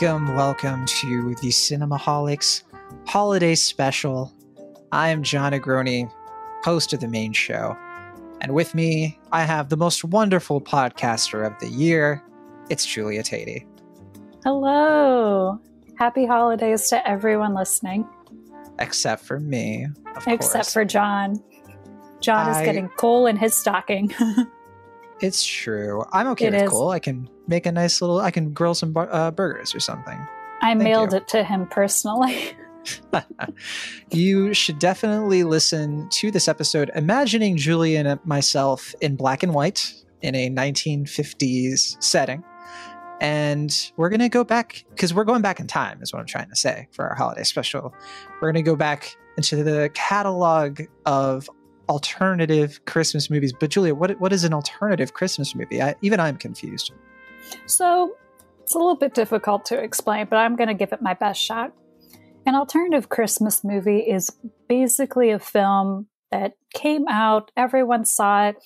Welcome, welcome to the Cinemaholics Holiday Special. I am John Negroni, host of the main show. And with me, I have the most wonderful podcaster of the year. It's Julia Teti. Hello. Happy holidays to everyone listening. Except for me. Except course. for John. John I... is getting coal in his stocking. it's true. I'm okay it with is. coal. I can make a nice little, I can grill some uh, burgers or something. I Thank mailed you. it to him personally. you should definitely listen to this episode, imagining Julia and myself in black and white in a 1950s setting. And we're going to go back because we're going back in time, is what I'm trying to say for our holiday special. We're going to go back into the catalog of alternative Christmas movies. But Julia, what what is an alternative Christmas movie? I, even I'm confused. So it's a little bit difficult to explain, but I'm going to give it my best shot. An alternative Christmas movie is basically a film that came out, everyone saw it,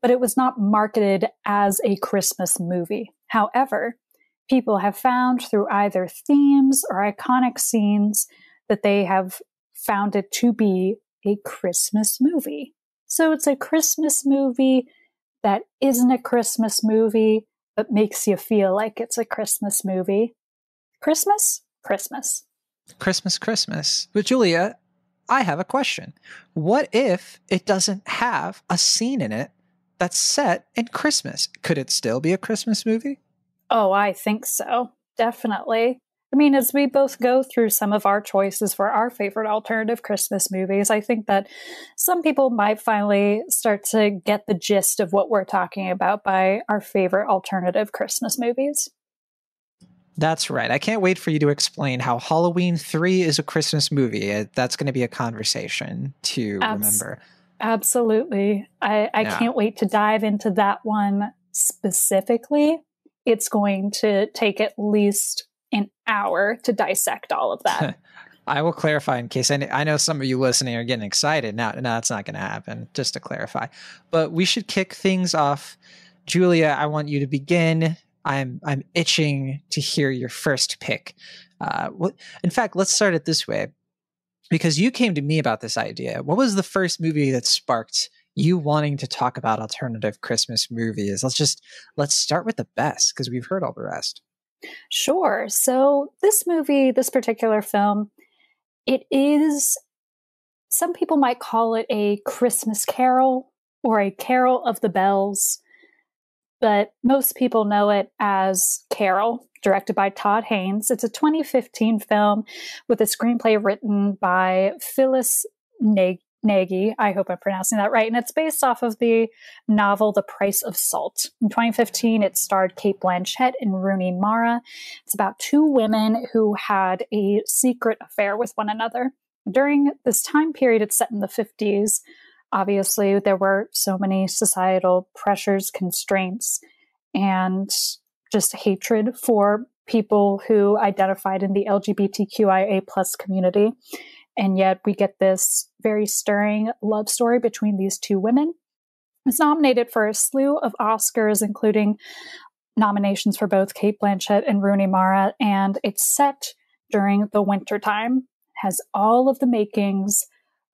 but it was not marketed as a Christmas movie. However, people have found through either themes or iconic scenes that they have found it to be a Christmas movie. So it's a Christmas movie that isn't a Christmas movie, but makes you feel like it's a Christmas movie. Christmas? Christmas. Christmas, Christmas. But Julia, I have a question. What if it doesn't have a scene in it that's set in Christmas? Could it still be a Christmas movie? Oh, I think so. Definitely. I mean, as we both go through some of our choices for our favorite alternative Christmas movies, I think that some people might finally start to get the gist of what we're talking about by our favorite alternative Christmas movies. That's right. I can't wait for you to explain how Halloween 3 is a Christmas movie. Uh, that's going to be a conversation to Abs- remember. Absolutely. I, I yeah. can't wait to dive into that one specifically. It's going to take at least an hour to dissect all of that. I will clarify in case I, I know some of you listening are getting excited. Now, no, that's not going to happen, just to clarify. But we should kick things off. Julia, I want you to begin I'm I'm itching to hear your first pick. Uh, what, in fact, let's start it this way, because you came to me about this idea. What was the first movie that sparked you wanting to talk about alternative Christmas movies? Let's just let's start with the best because we've heard all the rest. Sure. So this movie, this particular film, it is. Some people might call it a Christmas Carol or a Carol of the Bells but most people know it as Carol, directed by Todd Haynes. It's a 2015 film with a screenplay written by Phyllis Nagy. I hope I'm pronouncing that right. And it's based off of the novel The Price of Salt. In 2015, it starred Cate Blanchett and Rooney Mara. It's about two women who had a secret affair with one another. During this time period, it's set in the 50s obviously there were so many societal pressures, constraints, and just hatred for people who identified in the LGBTQIA plus community. And yet we get this very stirring love story between these two women. It's nominated for a slew of Oscars, including nominations for both Cate Blanchett and Rooney Mara, and it's set during the wintertime. Has all of the makings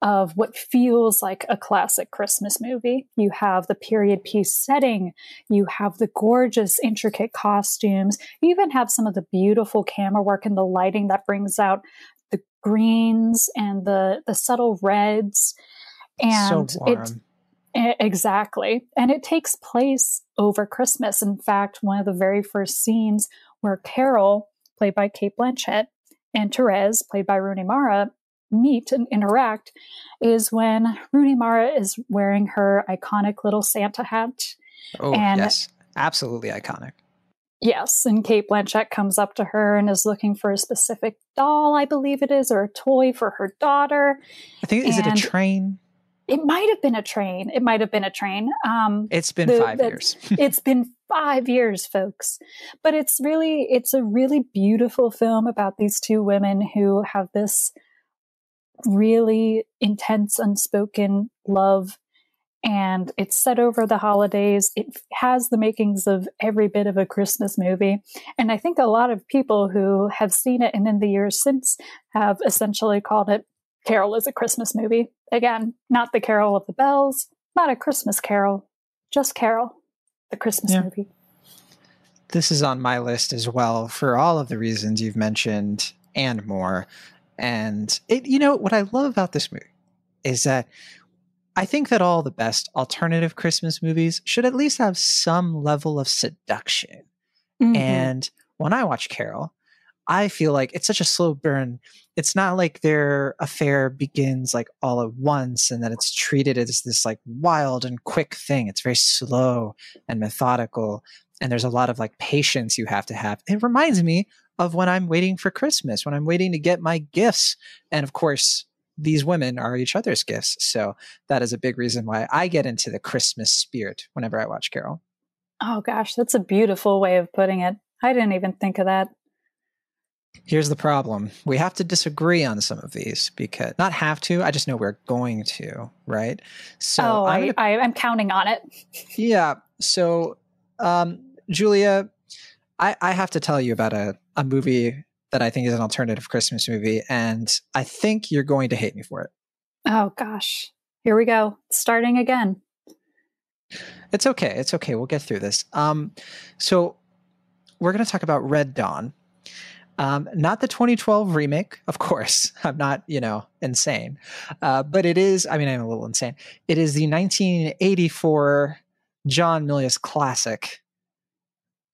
of what feels like a classic Christmas movie. You have the period piece setting, you have the gorgeous, intricate costumes, you even have some of the beautiful camera work and the lighting that brings out greens and the, the subtle reds. And so it exactly. And it takes place over Christmas. In fact, one of the very first scenes where Carol, played by Cate Blanchett, and Therese, played by Rooney Mara, meet and interact is when Rooney Mara is wearing her iconic little Santa hat. Oh, and yes. Absolutely iconic. Yes, and Cate Blanchett comes up to her and is looking for a specific doll, I believe it is, or a toy for her daughter. I think is it a train? It might have been a train. It might have been a train. Um, it's been the, five the, years. it's been five years, folks. But it's really, it's a really beautiful film about these two women who have this really intense, unspoken love. And it's set over the holidays. It has the makings of every bit of a Christmas movie. And I think a lot of people who have seen it and in the years since have essentially called it Carol is a Christmas movie. Again, not the Carol of the Bells, not a Christmas Carol, just Carol, the Christmas yeah. movie. This is on my list as well for all of the reasons you've mentioned and more. And it, you know, what I love about this movie is that I think that all the best alternative Christmas movies should at least have some level of seduction. Mm-hmm. And when I watch Carol, I feel like it's such a slow burn. It's not like their affair begins like all at once and that it's treated as this like wild and quick thing. It's very slow and methodical. And there's a lot of like patience you have to have. It reminds me of when I'm waiting for Christmas, when I'm waiting to get my gifts. And of course, these women are each other's gifts. So that is a big reason why I get into the Christmas spirit whenever I watch Carol. Oh gosh, that's a beautiful way of putting it. I didn't even think of that. Here's the problem. We have to disagree on some of these because not have to, I just know we're going to, right? So oh, I'm, gonna, I, am counting on it. yeah. So um, Julia, I, I have to tell you about a, a movie that I think is an alternative Christmas movie, and I think you're going to hate me for it. Oh gosh. Here we go. Starting again. It's okay. It's okay. We'll get through this. Um, so we're going to talk about Red Dawn. Um, not the 2012 remake, of course. I'm not, you know, insane. Uh, but it is, I mean, I'm a little insane. It is the 1984 John Milius classic,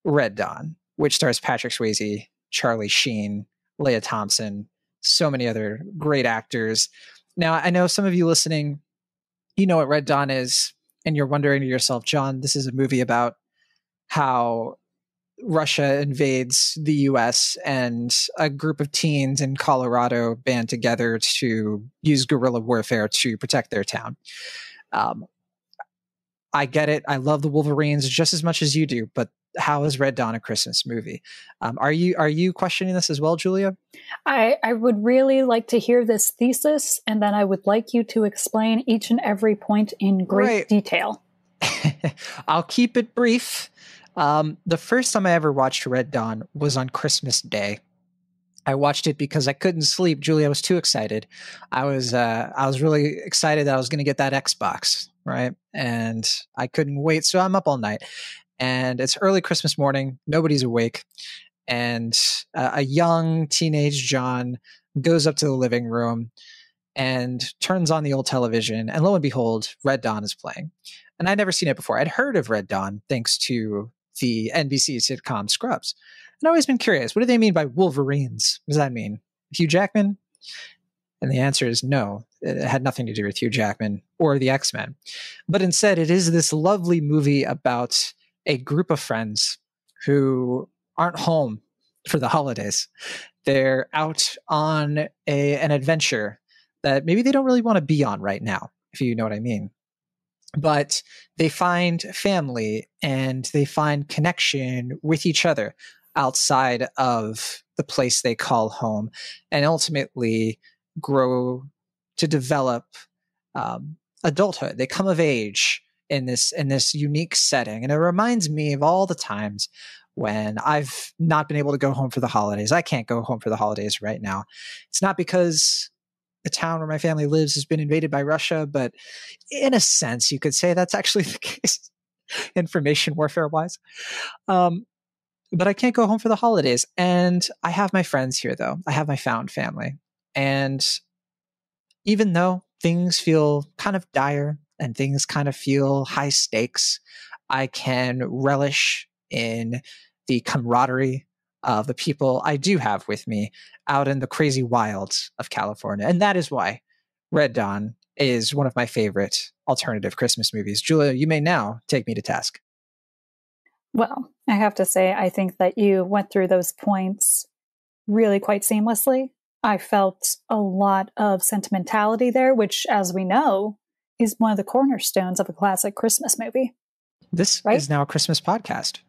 Red Dawn, which stars Patrick Swayze, Charlie Sheen, Lea Thompson, so many other great actors. Now, I know some of you listening, you know what Red Dawn is, and you're wondering to yourself, John, this is a movie about how Russia invades the US and a group of teens in Colorado band together to use guerrilla warfare to protect their town. Um, I get it. I love the Wolverines just as much as you do, but how is Red Dawn a Christmas movie? Um, are you are you questioning this as well, Julia? I, I would really like to hear this thesis, and then I would like you to explain each and every point in great right. detail. I'll keep it brief. Um, the first time I ever watched Red Dawn was on Christmas Day. I watched it because I couldn't sleep. Julia was too excited. I was uh, I was really excited that I was going to get that Xbox, right? And I couldn't wait, so I'm up all night and it's early Christmas morning. Nobody's awake, and uh, a young teenage John goes up to the living room and turns on the old television, and lo and behold, Red Dawn is playing. And I'd never seen it before. I'd heard of Red Dawn thanks to the NBC sitcom Scrubs. And I've always been curious what do they mean by Wolverines? What does that mean? Hugh Jackman? And the answer is no. It had nothing to do with Hugh Jackman or the X Men. But instead, it is this lovely movie about a group of friends who aren't home for the holidays. They're out on a, an adventure that maybe they don't really want to be on right now, if you know what I mean. But they find family and they find connection with each other outside of the place they call home and ultimately grow to develop um, adulthood. They come of age in this in this unique setting and it reminds me of all the times when I've not been able to go home for the holidays. I can't go home for the holidays right now. It's not because the town where my family lives has been invaded by Russia, but in a sense, you could say that's actually the case, information warfare wise. Um, but I can't go home for the holidays. And I have my friends here, though. I have my found family. And even though things feel kind of dire, and things kind of feel high stakes, I can relish in the camaraderie of the people I do have with me out in the crazy wilds of California. And that is why Red Dawn is one of my favorite alternative Christmas movies. Julia, you may now take me to task. Well, I have to say, I think that you went through those points really quite seamlessly. I felt a lot of sentimentality there, which, as we know, is one of the cornerstones of a classic Christmas movie. This right? is now a Christmas podcast.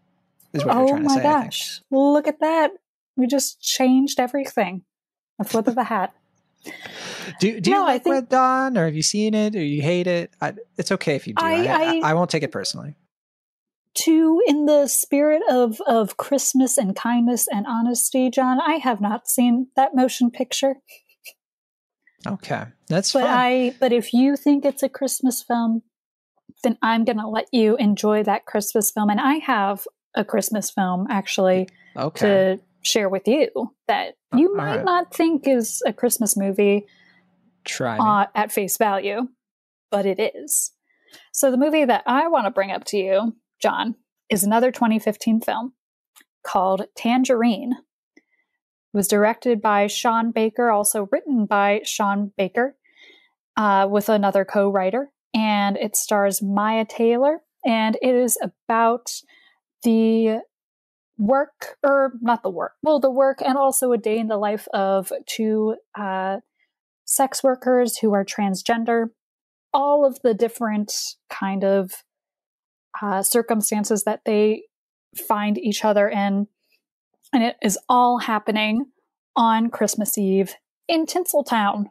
Is what oh you're trying to say. Oh my gosh. Look at that. We just changed everything. A flip of a hat. do do you No, I like think- Red Dawn, or have you seen it, or you hate it? I, it's okay if you do. I, I- I, I- I won't take it personally. to in the spirit of of Christmas and kindness and honesty, John, I have not seen that motion picture. Okay, that's But fine. I but if you think it's a Christmas film, then I'm going to let you enjoy that Christmas film and I have a Christmas film actually okay, to share with you that you all might right. not think is a Christmas movie try uh, at face value, but it is. So the movie that I want to bring up to you, John, is another 2015 film called Tangerine. Was directed by Sean Baker, also written by Sean Baker, uh, with another co-writer, and it stars Mya Taylor, and it is about the work, or not the work, well, the work, and also a day in the life of two uh, sex workers who are transgender, all of the different kind of uh, circumstances that they find each other in. And it is all happening on Christmas Eve in Tinseltown.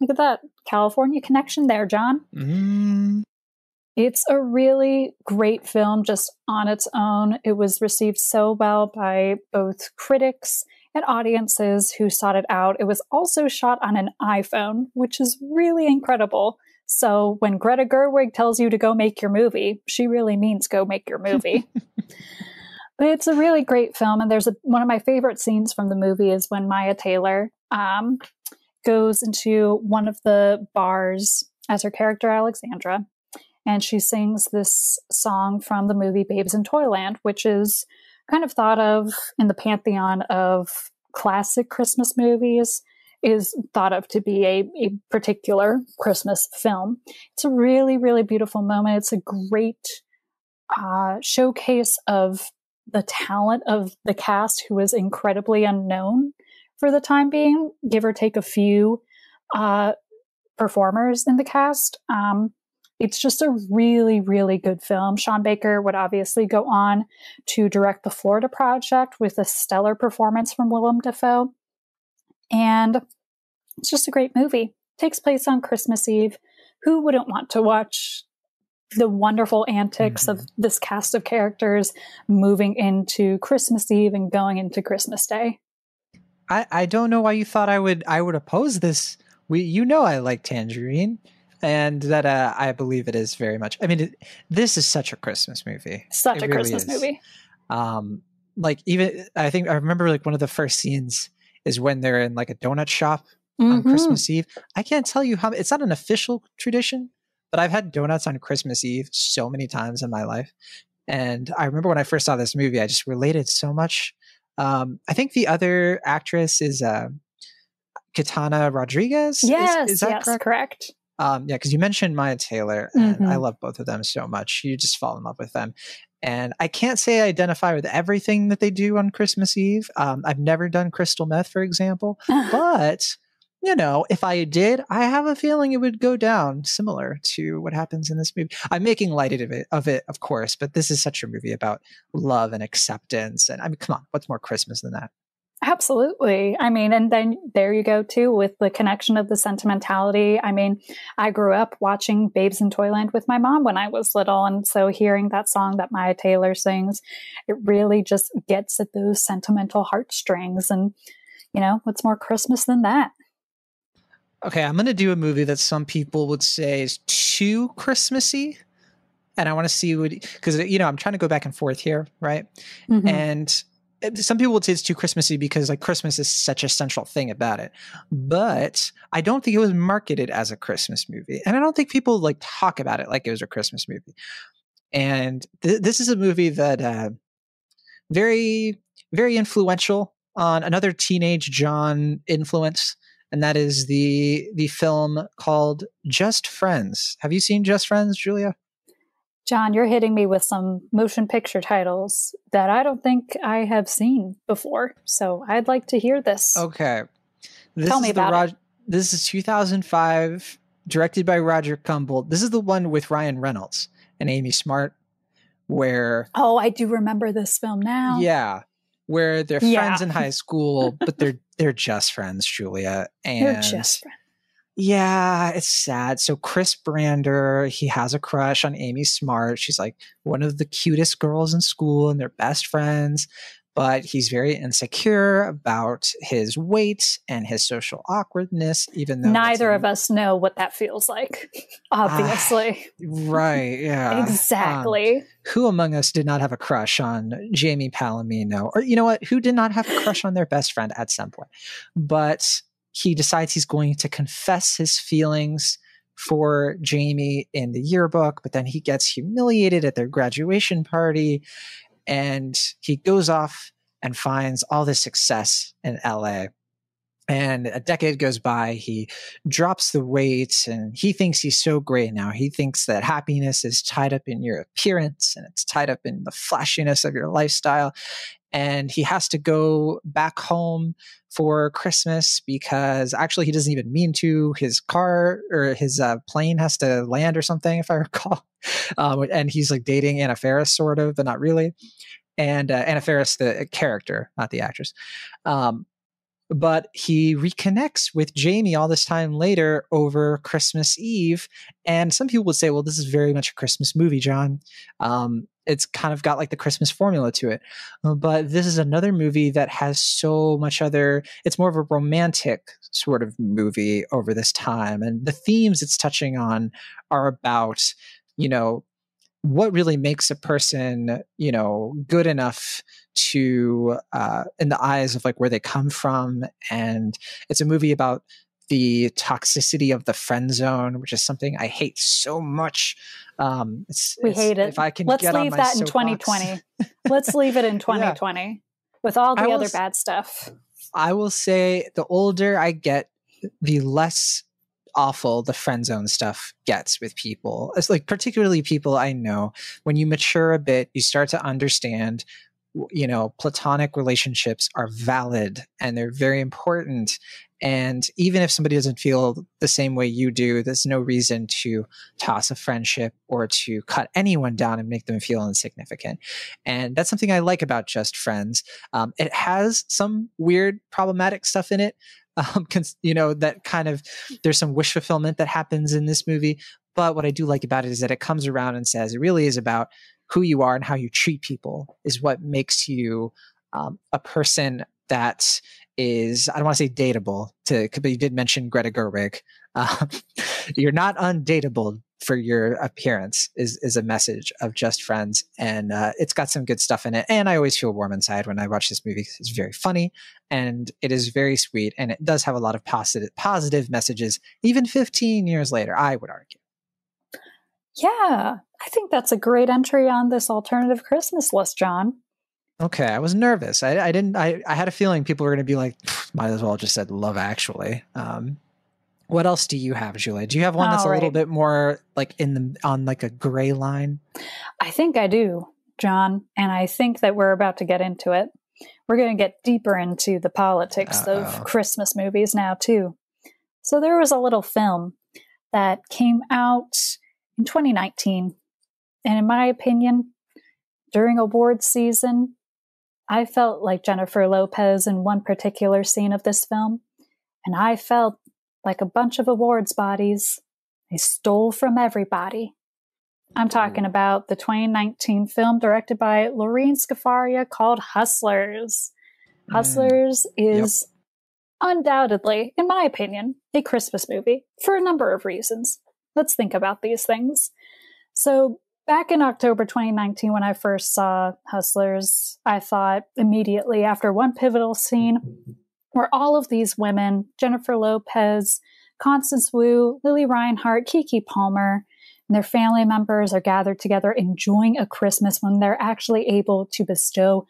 Look at that California connection there, John. Mm, It's a really great film just on its own. It was received so well by both critics and audiences who sought it out. It was also shot on an iPhone, which is really incredible. So when Greta Gerwig tells you to go make your movie, she really means go make your movie. but it's a really great film, and there's a, one of my favorite scenes from the movie is when Mya Taylor um, goes into one of the bars as her character Alexandra, and she sings this song from the movie Babes in Toyland, which is kind of thought of in the pantheon of classic Christmas movies, is thought of to be a, a particular Christmas film. It's a really, really beautiful moment. It's a great uh, showcase of the talent of the cast, who is incredibly unknown for the time being, give or take a few uh, performers in the cast. Um, it's just a really, really good film. Sean Baker would obviously go on to direct the Florida Project with a stellar performance from Willem Dafoe. And it's just a great movie. takes place on Christmas Eve. Who wouldn't want to watch the wonderful antics of this cast of characters moving into Christmas Eve and going into Christmas Day? I I don't know why you thought I would I would oppose this. We you know I like Tangerine, and that uh, I believe it is very much. I mean, it, this is such a Christmas movie. Such It a really Christmas is. movie. um like even i think i remember like one of the first scenes is when they're in like a donut shop on Mhm. christmas eve i can't tell you how it's not an official tradition but i've had donuts on christmas eve so many times in my life and i remember when i first saw this movie i just related so much um i think the other actress is uh kitana rodriguez Is- Yes, is, that yes, correct correct. um, yeah, because you mentioned Mya Taylor, and I Mhm. love both of them so much. You just fall in love with them. And I can't say I identify with everything that they do on Christmas Eve. Um, I've never done crystal meth, for example, but you know, if I did, I have a feeling it would go down similar to what happens in this movie. I'm making light of it, of it, of course, but this is such a movie about love and acceptance. And I mean, come on, what's more Christmas than that? Absolutely. I mean, and then there you go too with the connection of the sentimentality. I mean, I grew up watching Babes in Toyland with my mom when I was little. And so hearing that song that Mya Taylor sings, it really just gets at those sentimental heartstrings. And, you know, what's more Christmas than that? Okay, I'm going to do a movie that some people would say is too Christmassy. And I want to see what, because, you know, I'm trying to go back and forth here, right? Mhm. And uh, some people would say it's too Christmassy because, like, Christmas is such a central thing about it. But I don't think it was marketed as a Christmas movie. And I don't think people, like, talk about it like it was a Christmas movie. And th- this is a movie that, uh, very, very influential on another teenage John influence and that is the the film called Just Friends. Have you seen Just Friends, Julia? John, you're hitting me with some motion picture titles that I don't think I have seen before. So I'd like to hear this. Okay. This Tell is me the about it. This is 2005, directed by Roger Kumble. This is the one with Ryan Reynolds and Amy Smart, where Oh, I do remember this film now. yeah, where they're Yeah. friends in high school, but they're they're just friends, Julia. And You're just friends. Yeah, it's sad. So Chris Brander, he has a crush on Amy Smart. She's like one of the cutest girls in school and they're best friends but he's very insecure about his weight and his social awkwardness, even though neither of us know what that feels like, obviously. Uh, right, yeah. exactly. Um, who among us did not have a crush on Jamie Palomino? Or you know what? Who did not have a crush on their best friend at some point? But he decides he's going to confess his feelings for Jamie in the yearbook, but then he gets humiliated at their graduation party and he goes off and finds all this success in LA. And a decade goes by, he drops the weight and he thinks he's so great now. He thinks that happiness is tied up in your appearance and it's tied up in the flashiness of your lifestyle. And he has to go back home for Christmas because actually he doesn't even mean to. His car or his uh, plane has to land or something, if I recall. Um, and he's like dating Anna Faris, sort of, but not really. And uh, Anna Faris, the character, not the actress. Um, but he reconnects with Jamie all this time later over Christmas Eve. And some people would say, well, this is very much a Christmas movie, John. Um, it's kind of got like the Christmas formula to it. Uh, but this is another movie that has so much other, it's more of a romantic sort of movie over this time. And the themes it's touching on are about, you know, what really makes a person, you know, good enough to, uh, in the eyes of like where they come from. And it's a movie about the toxicity of the friend zone, which is something I hate so much. Um, it's, we it's, hate it. If I can let's leave that in soapbox. 2020. let's leave it in 2020 yeah. with all the I other bad stuff. I will say the older I get, the less awful the friend zone stuff gets with people. It's like particularly people I know. When you mature a bit, you start to understand you know platonic relationships are valid and they're very important and even if somebody doesn't feel the same way you do there's no reason to toss a friendship or to cut anyone down and make them feel insignificant and that's something i like about just friends um, it has some weird problematic stuff in it um, you know, that kind of there's some wish fulfillment that happens in this movie. But what I do like about it is that it comes around and says it really is about who you are and how you treat people is what makes you um, a person that is I don't want to say dateable to but you did mention Greta Gerwig. Um, you're not undateable for your appearance is is a message of just friends and uh, it's got some good stuff in it and i always feel warm inside when i watch this movie it's very funny and it is very sweet and it does have a lot of positive positive messages even 15 years later i would argue. Yeah i think that's a great entry on this alternative christmas list john. Okay i was nervous. I, I didn't I, I had a feeling people were going to be like might as well just said love actually um, what else do you have, Julia? Do you have one that's All a little bit more like in the on like a gray line? I think I do, John, and I think that we're about to get into it. We're going to get deeper into the politics Uh-oh. of Christmas movies now too. So there was a little film that came out in 2019, and in my opinion, during award season, I felt like Jennifer Lopez in one particular scene of this film, and I felt like a bunch of awards bodies. They stole from everybody. I'm talking about the 2019 film directed by Lorene Scafaria called Hustlers. Mm. Hustlers is yep. undoubtedly, in my opinion, a Christmas movie for a number of reasons. Let's think about these things. So, back in October 2019, when I first saw Hustlers, I thought immediately after one pivotal scene where all of these women, Jennifer Lopez, Constance Wu, Lili Reinhart, Keke Palmer, and their family members are gathered together enjoying a Christmas when they're actually able to bestow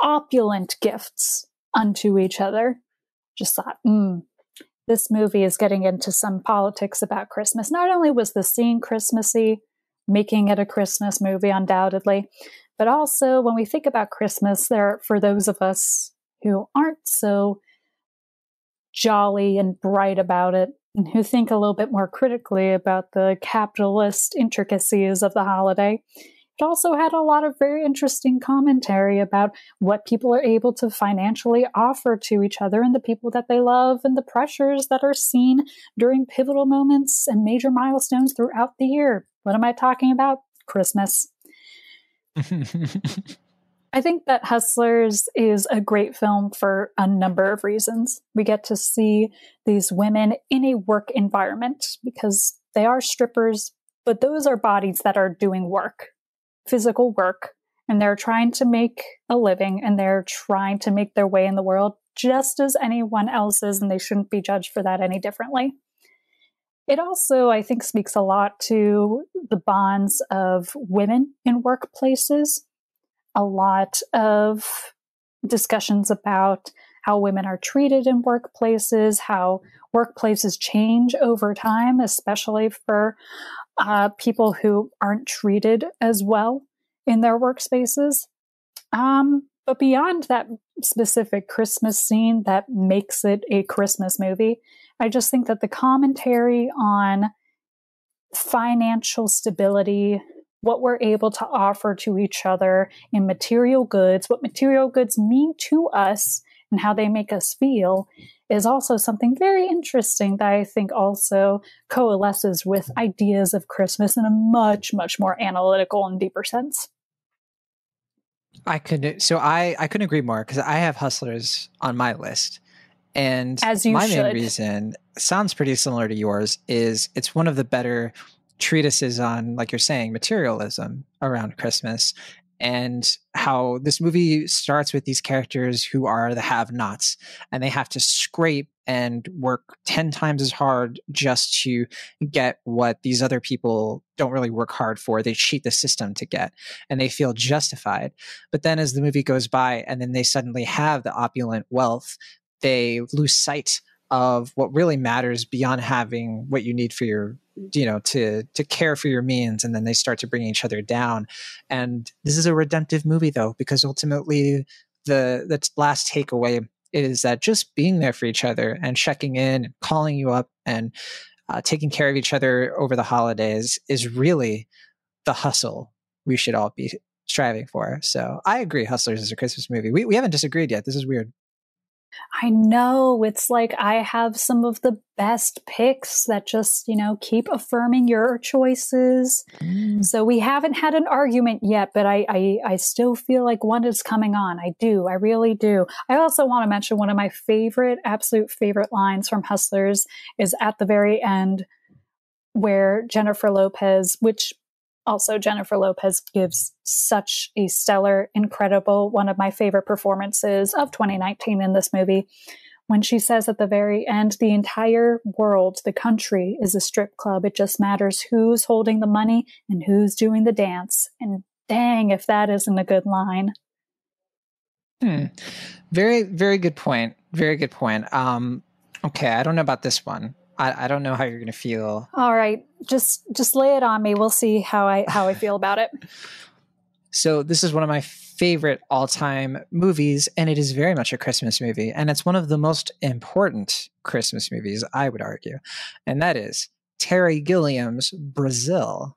opulent gifts unto each other. Just thought, hmm, this movie is getting into some politics about Christmas. Not only was the scene Christmassy, making it a Christmas movie, undoubtedly, but also when we think about Christmas, there, for those of us who aren't so jolly and bright about it, and who think a little bit more critically about the capitalist intricacies of the holiday, It also had a lot of very interesting commentary about what people are able to financially offer to each other and the people that they love and the pressures that are seen during pivotal moments and major milestones throughout the year. What am I talking about? Christmas. I think that Hustlers is a great film for a number of reasons. We get to see these women in a work environment because they are strippers, but those are bodies that are doing work, physical work, and they're trying to make a living and they're trying to make their way in the world just as anyone else is, and they shouldn't be judged for that any differently. It also, I think, speaks a lot to the bonds of women in workplaces a lot of discussions about how women are treated in workplaces, how workplaces change over time, especially for uh, people who aren't treated as well in their workspaces. Um, but beyond that specific Christmas scene that makes it a Christmas movie, I just think that the commentary on financial stability what we're able to offer to each other in material goods, what material goods mean to us, and how they make us feel is also something very interesting that I think also coalesces with ideas of Christmas in a much, much more analytical and deeper sense. I could so I I couldn't agree more because I have hustlers on my list, and As you my should. main reason sounds pretty similar to yours. Is it's one of the better treatises on, like you're saying, materialism around Christmas and how this movie starts with these characters who are the have nots and they have to scrape and work 10 times as hard just to get what these other people don't really work hard for. They cheat the system to get and they feel justified. But then as the movie goes by and then they suddenly have the opulent wealth, they lose sight of what really matters beyond having what you need for your you know to to care for your means and then they start to bring each other down. And this is a redemptive movie though because ultimately the the last takeaway is that just being there for each other and checking in and calling you up and uh, taking care of each other over the holidays is really the hustle we should all be striving for. So i agree hustlers is a christmas movie. We, we haven't disagreed yet. This is weird I know it's like I have some of the best picks that just, you know, keep affirming your choices. Mm. So we haven't had an argument yet, but I, I, I still feel like one is coming on. I do. I really do. I also want to mention one of my favorite, absolute favorite lines from Hustlers is at the very end where Jennifer Lopez, which also Jennifer Lopez gives such a stellar, incredible, one of my favorite performances of 2019 in this movie. When she says at the very end, the entire world, the country is a strip club. It just matters who's holding the money and who's doing the dance. And dang, if that isn't a good line. Hmm. Very, very good point. Very good point. Um, okay, I don't know about this one. I, I don't know how you're going to feel. All right, just just lay it on me. We'll see how I how I feel about it. So this is one of my favorite all-time movies, and it is very much a Christmas movie, and it's one of the most important Christmas movies, I would argue, and that is Terry Gilliam's Brazil.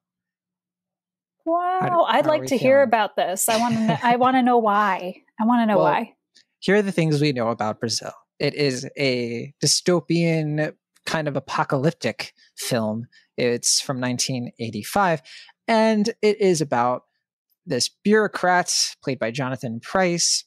Wow, I'd like to hear about this. I want to. Know, I want to know why. I want to know Well, why. Here are the things we know about Brazil. It is a dystopian kind of apocalyptic film. It's from 1985, and it is about this bureaucrat played by Jonathan Pryce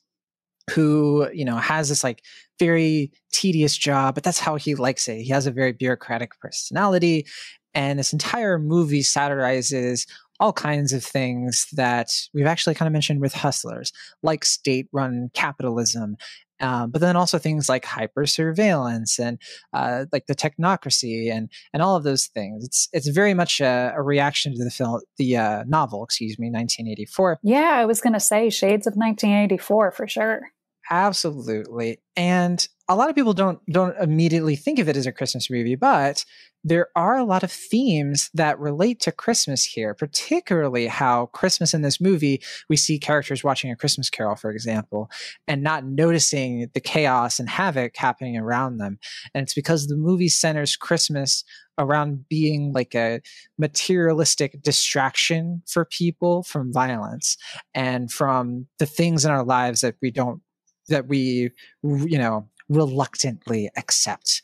who, you know, has this like very tedious job, but that's how he likes it. He has a very bureaucratic personality, and this entire movie satirizes all kinds of things that we've actually kind of mentioned with hustlers, like state-run capitalism um, but then also things like hyper surveillance and uh, like the technocracy and and all of those things. It's it's very much a, a reaction to the film, the uh, novel, excuse me, 1984. Yeah, I was going to say Shades of 1984 for sure. Absolutely, and a lot of people don't don't immediately think of it as a Christmas movie, but there are a lot of themes that relate to Christmas here, particularly how Christmas in this movie, we see characters watching a Christmas carol, for example, and not noticing the chaos and havoc happening around them. And it's because the movie centers Christmas around being like a materialistic distraction for people from violence and from the things in our lives that we don't that we you know reluctantly accept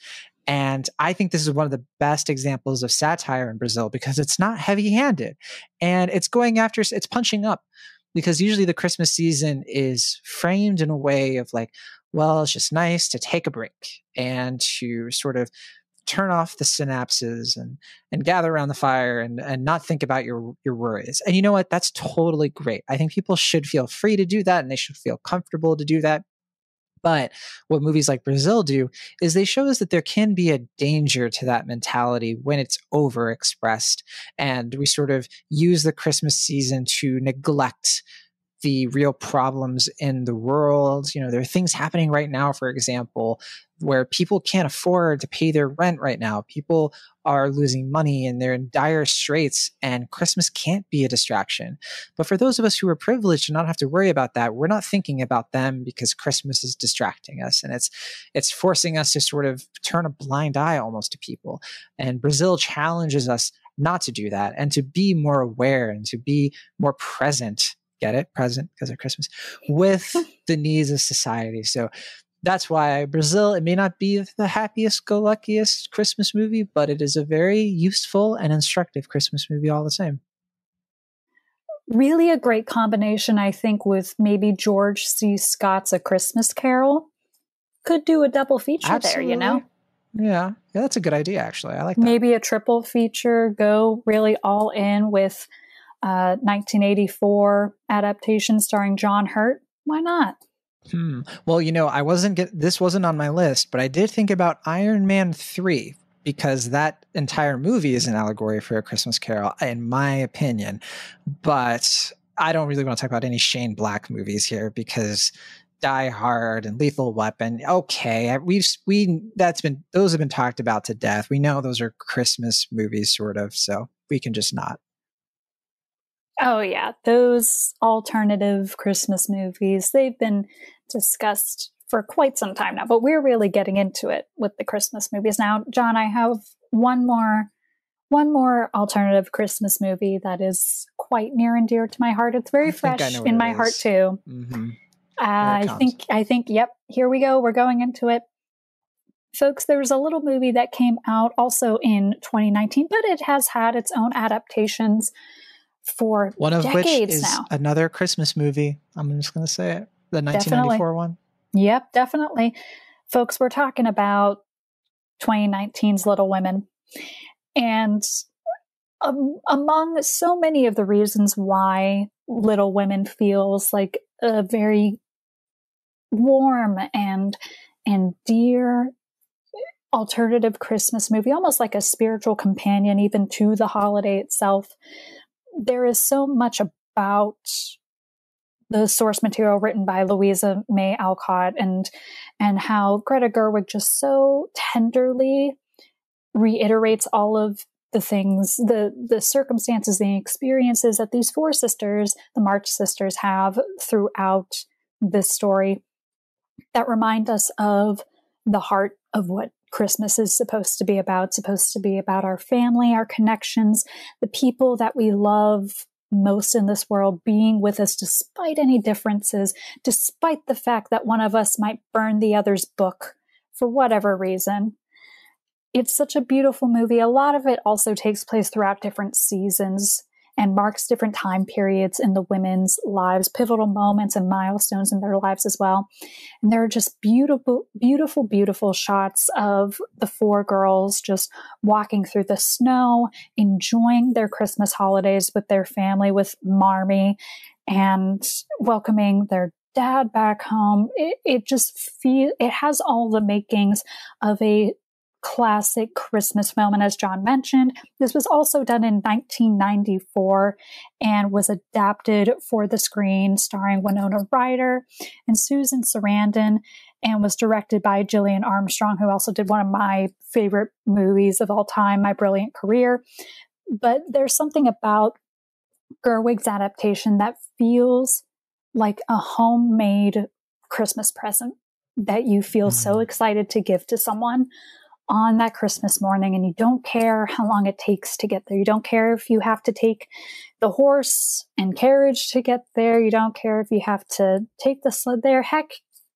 and I think this is one of the best examples of satire in Brazil because it's not heavy handed and it's going after, it's punching up because usually the Christmas season is framed in a way of like, well, it's just nice to take a break and to sort of turn off the synapses and and gather around the fire and and not think about your your worries. And you know what? That's totally great. I think people should feel free to do that and they should feel comfortable to do that. But what movies like Brazil do is they show us that there can be a danger to that mentality when it's overexpressed. And we sort of use the Christmas season to neglect the real problems in the world. You know, there are things happening right now, for example, where people can't afford to pay their rent right now. People are losing money and they're in dire straits, and Christmas can't be a distraction. But for those of us who are privileged to not have to worry about that, we're not thinking about them because Christmas is distracting us and it's it's forcing us to sort of turn a blind eye almost to people. And Brazil challenges us not to do that and to be more aware and to be more present get it present because of christmas with the needs of society so that's why Brazil, it may not be the happiest go luckiest Christmas movie, but it is a very useful and instructive Christmas movie all the same. Really a great combination, I think, with maybe George C. Scott's A Christmas Carol. Could do a double feature Absolutely. there, you know? Yeah. Yeah, that's a good idea, actually. I like that. Maybe a triple feature, go really all in with uh, 1984 adaptation starring John Hurt. Why not? Hmm. Well, you know, I wasn't get this wasn't on my list, but I did think about Iron Man 3 because that entire movie is an allegory for a Christmas Carol, in my opinion. But I don't really want to talk about any Shane Black movies here because Die Hard and Lethal Weapon. Okay, we've we that's been those have been talked about to death. We know those are Christmas movies, sort of. So we can just not. Oh yeah, those alternative Christmas movies. They've been discussed for quite some time now, but we're really getting into it with the Christmas movies now. John, I have one more one more alternative Christmas movie that is quite near and dear to my heart. It's very I fresh in my is. heart too. Mm-hmm. Uh, I think I think yep, here we go. We're going into it. Folks, there was a little movie that came out also in 2019, but it has had its own adaptations for one of which is now. another Christmas movie. I'm just going to say it. The 1994 definitely. one? Yep, definitely. Folks, we're talking about 2019's Little Women. And um, among so many of the reasons why Little Women feels like a very warm and and dear alternative Christmas movie, almost like a spiritual companion even to the holiday itself. There is so much about the source material written by Louisa May Alcott and and how Greta Gerwig just so tenderly reiterates all of the things, the the circumstances, the experiences that these four sisters, the March sisters, have throughout this story that remind us of the heart of what Christmas is supposed to be about, supposed to be about our family, our connections, the people that we love most in this world being with us despite any differences, despite the fact that one of us might burn the other's book for whatever reason. It's such a beautiful movie. A lot of it also takes place throughout different seasons and marks different time periods in the women's lives, pivotal moments and milestones in their lives as well. And there are just beautiful, beautiful, beautiful shots of the four girls just walking through the snow, enjoying their Christmas holidays with their family, with Marmee, and welcoming their dad back home. It, it just feel it has all the makings of a classic Christmas film. And as John mentioned, this was also done in 1994 and was adapted for the screen, starring Winona Ryder and Susan Sarandon, and was directed by Gillian Armstrong, who also did one of my favorite movies of all time, My Brilliant Career. But there's something about Gerwig's adaptation that feels like a homemade Christmas present that you feel mm-hmm. so excited to give to someone on that Christmas morning and you don't care how long it takes to get there. You don't care if you have to take the horse and carriage to get there. You don't care if you have to take the sled there. Heck,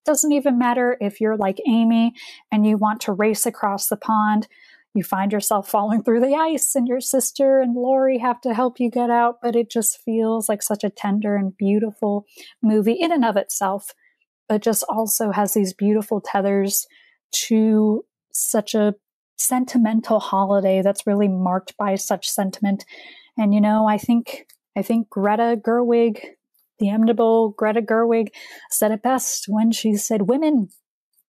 doesn't even matter if you're like Amy and you want to race across the pond. You find yourself falling through the ice and your sister and Laurie have to help you get out, but it just feels like such a tender and beautiful movie in and of itself, but just also has these beautiful tethers to such a sentimental holiday that's really marked by such sentiment. And you know, I think I think Greta Gerwig, the inimitable Greta Gerwig, said it best when she said, "Women,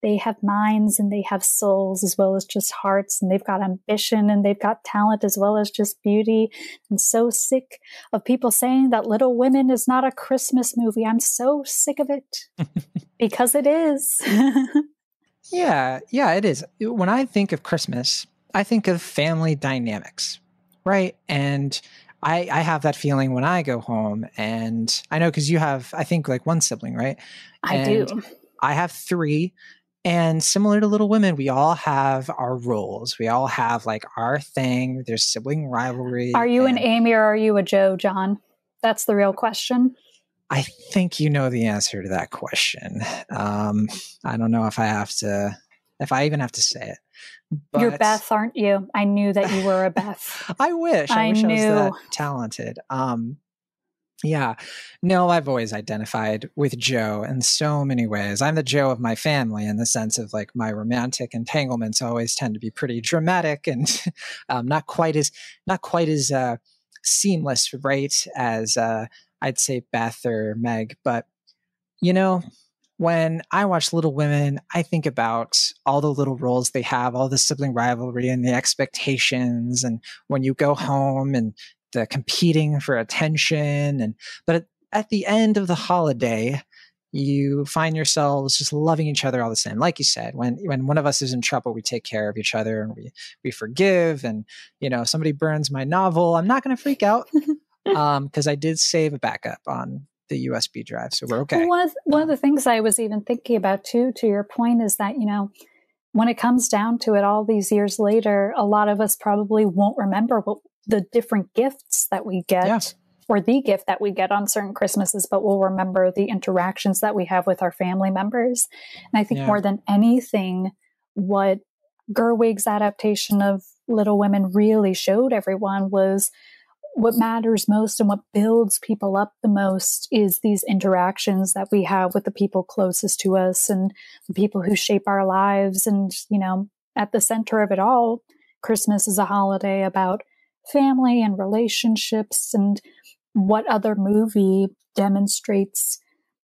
they have minds and they have souls as well as just hearts, and they've got ambition and they've got talent as well as just beauty." I'm so sick of people saying that Little Women is not a Christmas movie. I'm so sick of it because it is. Yeah, yeah, it is. When I think of Christmas, I think of family dynamics, right? And I, I have that feeling when I go home, and I know because you have, I think, like one sibling, right? I and do. I have three, and similar to Little Women, we all have our roles. We all have like our thing. There's sibling rivalry. Are you and, an Amy or are you a Jo, John? That's the real question. I think you know the answer to that question. Um, I don't know if I have to, if I even have to say it. But You're Beth, aren't you? I knew that you were a Beth. I wish. I, I wish knew. I was that talented. Um, yeah. No, I've always identified with Jo in so many ways. I'm the Jo of my family in the sense of like my romantic entanglements always tend to be pretty dramatic and um, not quite as not quite as uh, seamless, right? As uh, I'd say Beth or Meg. But, you know, when I watch Little Women, I think about all the little roles they have, all the sibling rivalry and the expectations, and when you go home and the competing for attention. And but at, the end of the holiday, you find yourselves just loving each other all the same. Like you said, when when one of us is in trouble, we take care of each other and we we forgive. And you know, somebody burns my novel, I'm not going to freak out. um because I did save a backup on the USB drive, so we're okay. Well, one of one of the things I was even thinking about too, to your point, is that you know when it comes down to it, all these years later, a lot of us probably won't remember what the different gifts that we get. Yeah. Or the gift that we get on certain Christmases, but we'll remember the interactions that we have with our family members. And I think yeah. more than anything, what Gerwig's adaptation of Little Women really showed everyone was what matters most and what builds people up the most is these interactions that we have with the people closest to us and the people who shape our lives. And, you know, at the center of it all, Christmas is a holiday about family and relationships. And what other movie demonstrates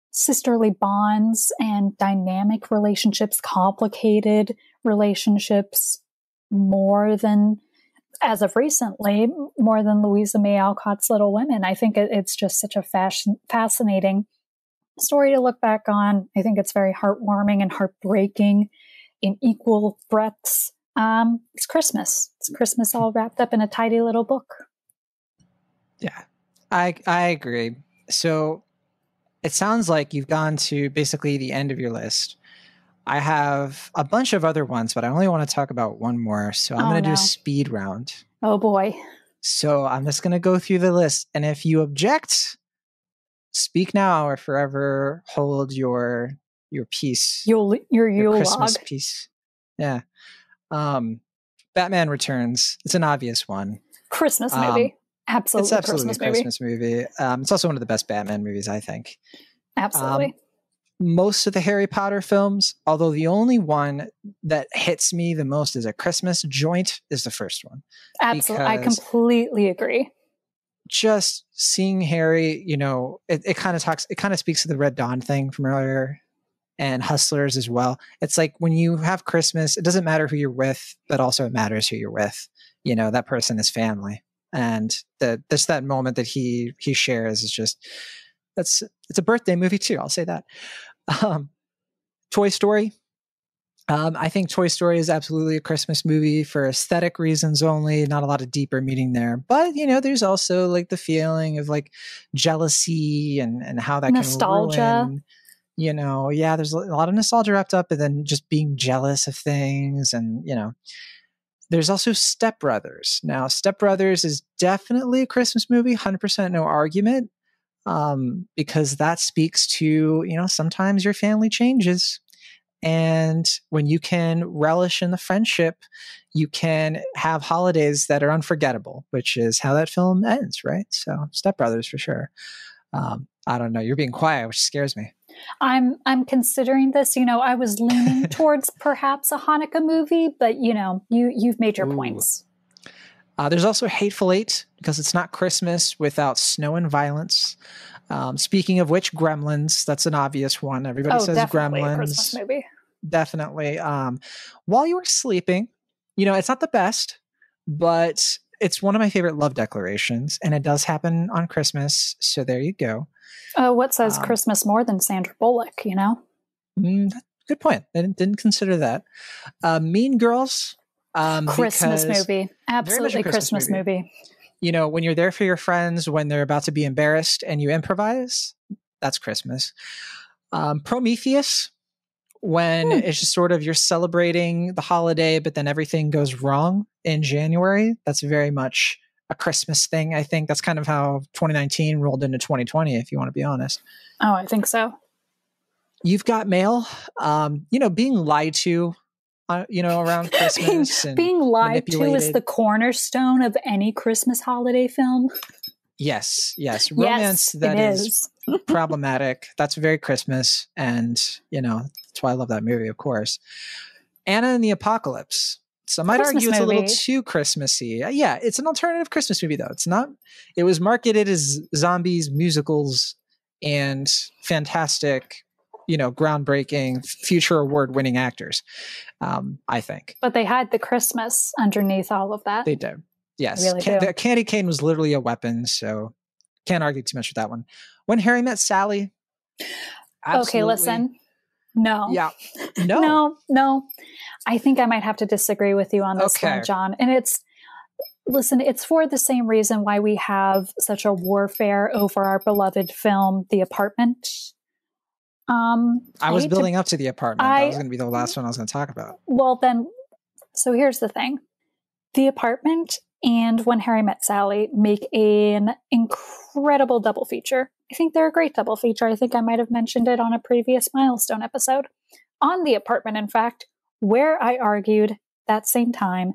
sisterly bonds and dynamic relationships, complicated relationships more than as of recently, more than Louisa May Alcott's Little Women. I think it's just such a fashion, fascinating story to look back on. I think it's very heartwarming and heartbreaking in equal breaths. Um, it's Christmas. It's Christmas all wrapped up in a tidy little book. Yeah, I I agree. So it sounds like you've gone to basically the end of your list. I have a bunch of other ones, but I only want to talk about one more. So I'm oh, going to no. do a speed round. Oh boy. So I'm just going to go through the list. And if you object, speak now or forever hold your your peace. Your your, your Christmas piece. Yeah. Um Batman Returns. It's an obvious one. Christmas movie. Um, absolutely. It's absolutely Christmas a Christmas movie. movie. Um, it's also one of the best Batman movies, I think. Absolutely. Um, most of the Harry Potter films, although the only one that hits me the most as a Christmas joint is the first one. Absolutely. I completely agree. Just seeing Harry, you know, it, it kind of talks, it kind of speaks to the Red Dawn thing from earlier and Hustlers as well. It's like when you have Christmas, it doesn't matter who you're with, but also it matters who you're with. You know, that person is family. And the just that moment that he he shares is just that's it's a birthday movie too. I'll say that. Um, Toy Story. Um, I think Toy Story is absolutely a Christmas movie for aesthetic reasons only, not a lot of deeper meaning there. But you know, there's also like the feeling of like jealousy and and how that nostalgia. Can ruin, you know, yeah, there's a lot of nostalgia wrapped up, and then just being jealous of things, and you know, there's also Step Brothers. Now, Step Brothers is definitely a Christmas movie, hundred percent, no argument um, because that speaks to you know sometimes your family changes. And when you can relish in the friendship you can have holidays that are unforgettable which is how that film ends right? So step brothers for sure. Um, i don't know you're being quiet which scares me. I'm i'm considering this you know i was leaning towards perhaps a hanukkah movie but you know you you've made your Ooh. points uh, there's also Hateful Eight because it's not Christmas without snow and violence. Um, speaking of which, Gremlins, that's an obvious one. Everybody oh, says Gremlins. movie. Definitely. Um, while you were sleeping, you know, it's not the best, but it's one of my favorite love declarations, and it does happen on Christmas. So there you go. Uh, what says um, Christmas more than Sandra Bullock, you know? Mm, good point. I didn't, didn't consider that. Uh, mean Girls um, Christmas movie. Absolutely Christmas, Christmas movie. movie. You know, when you're there for your friends when they're about to be embarrassed and you improvise, that's Christmas. Um, Prometheus, when hmm. it's just sort of you're celebrating the holiday, but then everything goes wrong in January. That's very much a Christmas thing. I think that's kind of how 2019 rolled into 2020, if you want to be honest. Oh, I think so. You've got mail. Um, you know, being lied to uh, you know, around Christmas. being, being lied to is the cornerstone of any Christmas holiday film. Yes, yes, romance yes, that is, is problematic. That's very Christmas, and you know that's why I love that movie, of course. Anna and the Apocalypse. Some might Christmas argue it's movie. a little too Christmassy. Uh, yeah, it's an alternative Christmas movie, though. It's not. It was marketed as zombies, musicals, and fantastic you know groundbreaking future award winning actors um, i think. But they had the christmas underneath all of that. They did. Yes. Really Can- the candy cane was literally a weapon so can't argue too much with that one. When harry met sally okay listen. No. Yeah. No. No no. I think i might have to disagree with you on this okay. one john. And it's listen, it's for the same reason why we have such a warfare over our beloved film, The Apartment. Um, I was building to, up to the apartment. I, that was going to be the last one I was going to talk about. Well, then, so here's the thing: the apartment and When Harry Met Sally make an incredible double feature. I think they're a great double feature. I think I might have mentioned it on a previous milestone episode. On the apartment, in fact, where I argued that same time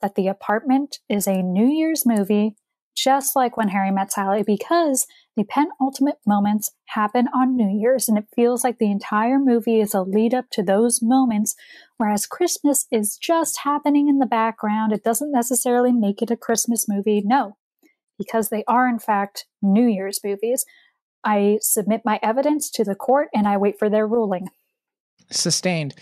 that the apartment is a New Year's movie just like when Harry met Sally, because the penultimate moments happen on New Year's, and it feels like the entire movie is a lead up to those moments, whereas Christmas is just happening in the background. It doesn't necessarily make it a Christmas movie, no, because they are, in fact, New Year's movies. I submit my evidence to the court and I wait for their ruling. Sustained.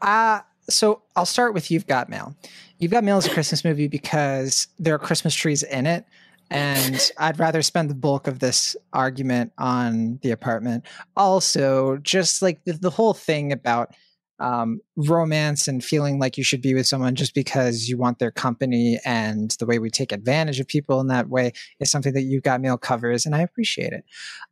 Uh, so I'll start with You've Got Mail. You've Got Mail is a Christmas movie because there are Christmas trees in it and I'd rather spend the bulk of this argument on the apartment. Also, just like the, the whole thing about um, romance and feeling like you should be with someone just because you want their company and the way we take advantage of people in that way is something that You've Got Mail covers, and I appreciate it.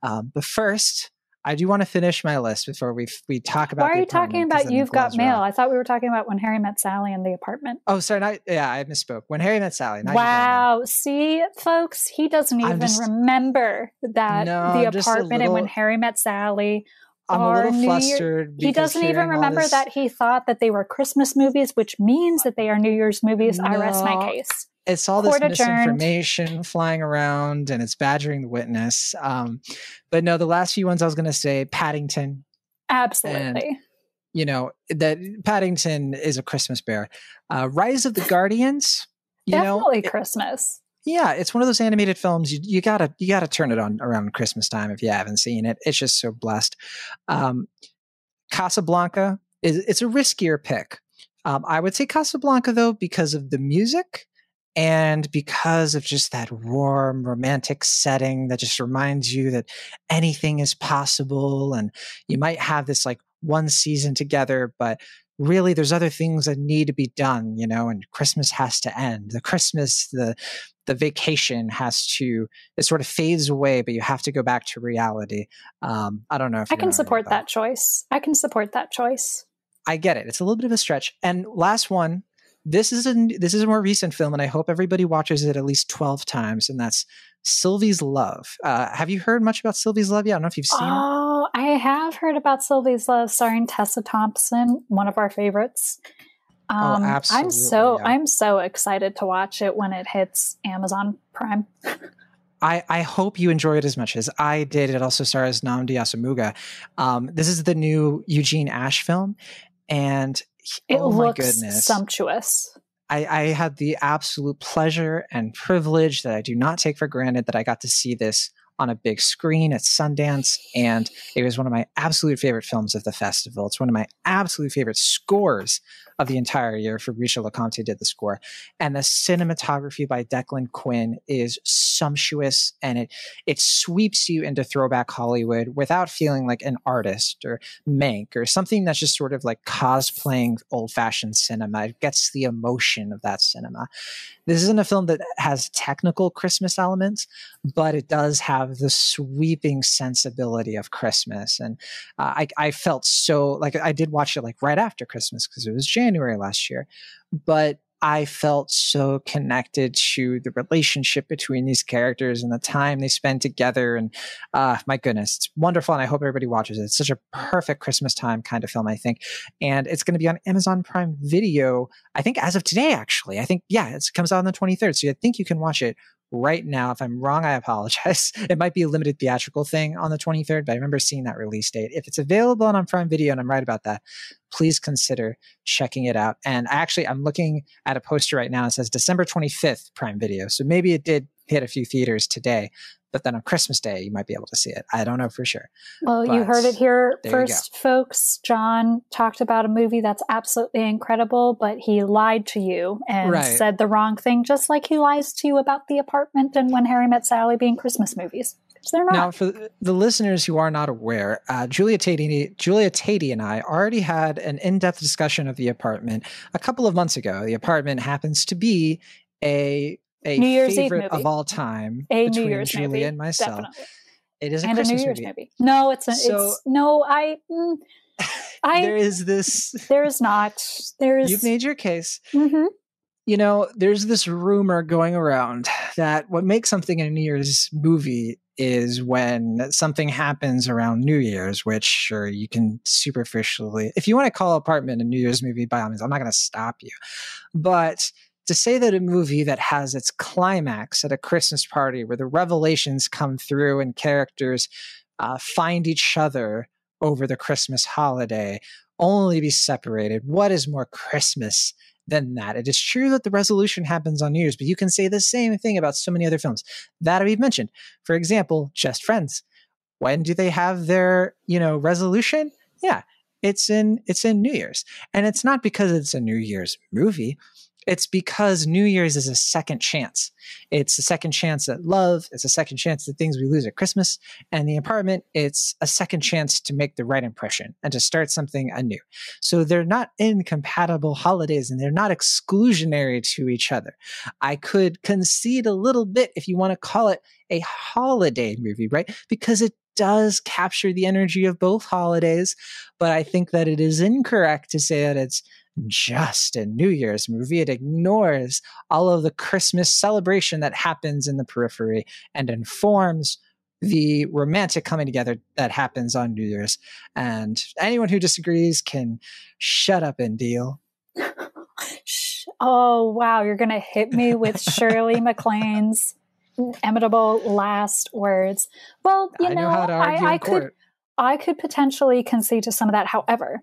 Um, but first, I do want to finish my list before we we talk about. Why are you talking about You've Got Mail? I thought we were talking about when Harry met Sally in the apartment. Oh, sorry. Not, yeah, I misspoke. When Harry met Sally. wow. See, folks, he doesn't even just, remember that no, the apartment little, and when Harry met Sally. I'm a little flustered. Year, he doesn't even remember that he thought that they were Christmas movies, which means that they are New Year's movies. No. I rest my case it's all this misinformation adjourned. flying around and it's badgering the witness. Um, but no, the last few ones I was going to say Paddington. Absolutely. And, you know, that Paddington is a Christmas bear. Uh, Rise of the Guardians. You Definitely know, Christmas. It, yeah, it's one of those animated films. You, you gotta you gotta turn it on around Christmas time if you haven't seen it. It's just so blessed. Um, Casablanca is it's a riskier pick. Um, I would say Casablanca though because of the music and because of just that warm romantic setting that just reminds you that anything is possible and you might have this like one season together but really there's other things that need to be done you know and christmas has to end. The christmas the the vacation has to it sort of fades away but you have to go back to reality. Um i don't know if i can support that choice. I can support that choice. I get it. It's a little bit of a stretch. And last one this is a this is a more recent film and i hope everybody watches it at least 12 times and that's sylvie's love uh, have you heard much about sylvie's love yet i don't know if you've seen oh it i have heard about sylvie's love starring tessa thompson one of our favorites Oh, um, oh, absolutely, I'm so yeah. I'm so excited to watch it when it hits Amazon Prime. I, I hope you enjoy it as much as I did. It also stars Nnamdi Asomugha. Um, this is the new Eugene Ashe film, and it oh looks sumptuous. I, I had the absolute pleasure and privilege that I do not take for granted that I got to see this on a big screen at Sundance, and it was one of my absolute favorite films of the festival. It's one of my absolute favorite scores of the entire year. Fabrice Lecomte did the score, and the cinematography by Declan Quinn is sumptuous, and it it sweeps you into throwback Hollywood without feeling like an artist or Mank or something that's just sort of like cosplaying old fashioned cinema. It gets the emotion of that cinema. This isn't a film that has technical Christmas elements, but it does have the sweeping sensibility of Christmas. And uh, I, I felt so like I did watch it like right after Christmas because it was January last year, but I felt so connected to the relationship between these characters and the time they spend together. And uh, my goodness, it's wonderful. And I hope everybody watches it. It's such a perfect Christmas time kind of film, I think. And it's going to be on Amazon Prime Video, I think, as of today, actually. I think, yeah, it comes out on the 23rd. So I think you can watch it right now. If I'm wrong, I apologize. It might be a limited theatrical thing on the 23rd, but I remember seeing that release date. If it's available on Prime Video, and I'm right about that, please consider checking it out. And actually, I'm looking at a poster right now. It says December 25th Prime Video. So maybe it did hit a few theaters today, but then on Christmas Day, you might be able to see it. I don't know for sure. Well, But you heard it here first, folks. John talked about a movie that's absolutely incredible, but he lied to you and Right. said the wrong thing, just like he lies to you about The Apartment and When Harry Met Sally being Christmas movies. not. Now, for the listeners who are not aware, uh, Julia Teti, Julia Teti and I already had an in-depth discussion of the apartment a couple of months ago. The apartment happens to be a a New Year's Eve favorite movie. of all time a New between Year's Julia movie, and myself. definitely, It is a and a New Christmas Year's movie. movie. No, it's a, So- it's no. I, mm, I. there is this. there's not. There's. You've made your case. Mhm. you know, there's this rumor going around that what makes something a New Year's movie is when something happens around New Year's, which sure you can superficially, if you want to call Apartment a New Year's movie, by all means, I'm not going to stop you. But to say that a movie that has its climax at a Christmas party where the revelations come through and characters uh, find each other over the Christmas holiday only be separated, what is more Christmas than that. It is true that the resolution happens on New Year's, but you can say the same thing about so many other films that we've mentioned. For example, Just Friends. When do they have their, you know, resolution? Yeah, it's in it's in New Year's. And it's not because it's a New Year's movie. It's because New Year's is a second chance. It's a second chance at love. It's a second chance at things we lose at Christmas. And the apartment, it's a second chance to make the right impression and to start something anew. So they're not incompatible holidays and they're not exclusionary to each other. I could concede a little bit if you want to call it a holiday movie, right? Because it does capture the energy of both holidays. But I think that it is incorrect to say that it's just a New Year's movie. It ignores all of the Christmas celebration that happens in the periphery and informs the romantic coming together that happens on New Year's. And anyone who disagrees can shut up and deal. Oh wow, you're gonna hit me with Shirley MacLaine's imitable last words. Well, you I know, know, to I, I could. I could potentially concede to some of that. However,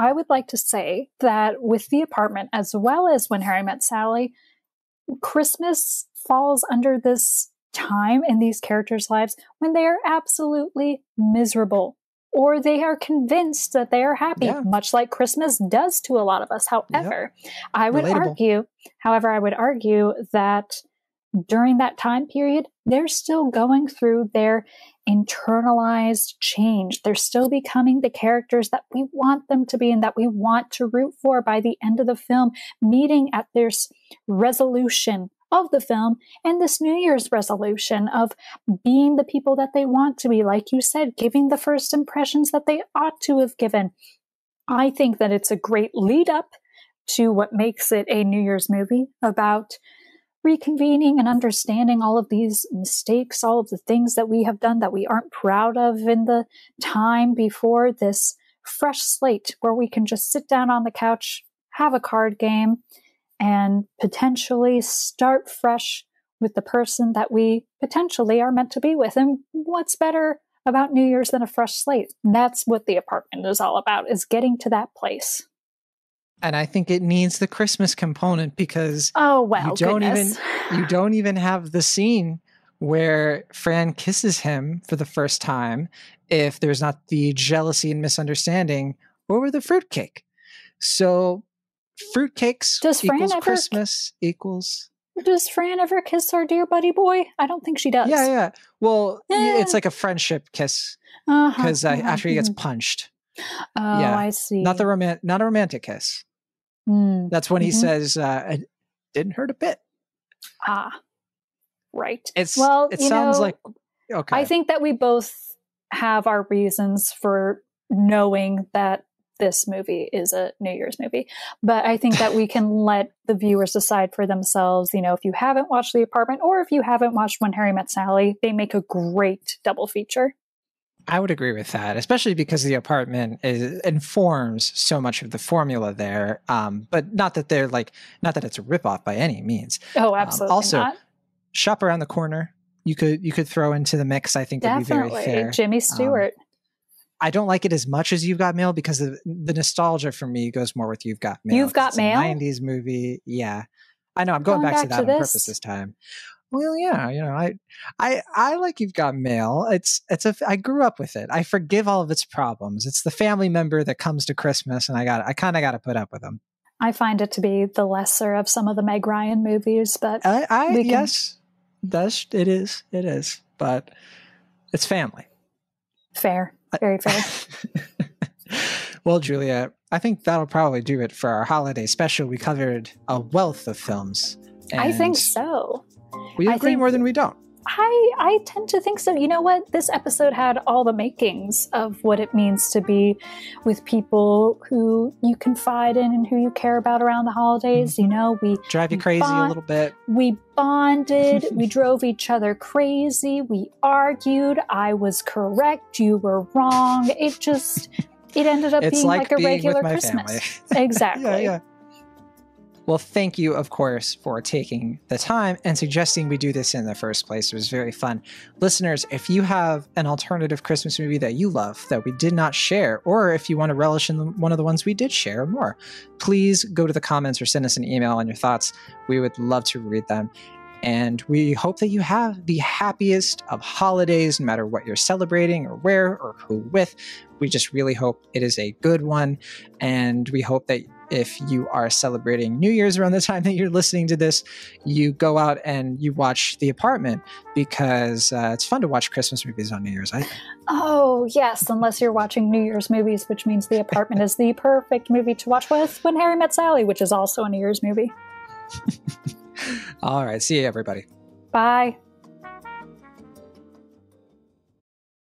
I would like to say that with the apartment, as well as when Harry met Sally, Christmas falls under this time in these characters' lives when they are absolutely miserable. or they are convinced that they are happy, Yeah. much like Christmas does to a lot of us. However, I would Relatable. argue, however, I would argue that during that time period, they're still going through their internalized change. They're still becoming the characters that we want them to be and that we want to root for by the end of the film, meeting at this resolution of the film and this New Year's resolution of being the people that they want to be, like you said, giving the first impressions that they ought to have given. I think that it's a great lead up to what makes it a New Year's movie about reconvening and understanding all of these mistakes, all of the things that we have done that we aren't proud of in the time before this fresh slate where we can just sit down on the couch, have a card game, and potentially start fresh with the person that we potentially are meant to be with. And what's better about New Year's than a fresh slate? That's what the apartment is all about, is getting to that place. And I think it needs the Christmas component because Oh well, you don't goodness. even you don't even have the scene where Fran kisses him for the first time if there's not the jealousy and misunderstanding over the fruitcake. So fruitcakes Does Fran equals ever- Christmas equals Does Fran ever kiss our dear buddy boy? I don't think she does. Yeah, yeah. Well, Yeah. it's like a friendship kiss Uh-huh, because uh, uh-huh, after he gets mhm. punched, Oh, yeah. I see. not the roman- not a romantic kiss. Hmm. That's when he Mhm. says, uh, "It didn't hurt a bit." Ah, right. It's Well, it sounds know, like okay. I think that we both have our reasons for knowing that this movie is a New Year's movie. But I think that we can let the viewers decide for themselves. You know, if you haven't watched The Apartment or if you haven't watched When Harry Met Sally, they make a great double feature. I would agree with that, especially because the apartment is, informs so much of the formula there. Um, but not that they're like, not that it's a ripoff by any means. Oh, absolutely. also, not. Shop around the corner. You could you could throw into the mix. I think would be very Definitely. fair. Um, Jimmy Stewart. I don't like it as much as You've Got Mail because the, the nostalgia for me goes more with You've Got Mail. You've Got Mail? 90s movie. Yeah. I know. I'm going, Going back, to that to on this? purpose this time. Well, yeah, you know, I, I, I like You've Got Mail. It's, it's a. I grew up with it. I forgive all of its problems. It's the family member that comes to Christmas, and I got, I kind of got to put up with them. I find it to be the lesser of some of the Meg Ryan movies, but I, I can- yes, that's it is, it is, but it's family. fair. Very fair. well, Julia, I think that'll probably do it for our holiday special. We covered a wealth of films. I think so. We I agree more than we don't. I I tend to think so. You know what? This episode had all the makings of what it means to be with people who you confide in and who you care about around the holidays. You know, we Drive you crazy a little bit. we bonded, we drove each other crazy, we argued, I was correct, you were wrong. It just it ended up It's being like, like, a regular Christmas. Exactly. yeah, yeah. Well, thank you, of course, for taking the time and suggesting we do this in the first place. It was very fun. Listeners, if you have an alternative Christmas movie that you love that we did not share, or if you want to relish in one of the ones we did share more, please go to the comments or send us an email on your thoughts. We would love to read them. And we hope that you have the happiest of holidays, no matter what you're celebrating or where or who with. We just really hope it is a good one. And we hope that if you are celebrating New Year's around the time that you're listening to this, you go out and you watch The Apartment because uh, it's fun to watch Christmas movies on New Year's. I think. Oh, yes, unless you're watching New Year's movies, which means The Apartment is the perfect movie to watch with When Harry Met Sally, which is also a New Year's movie. All right. See you, everybody. Bye.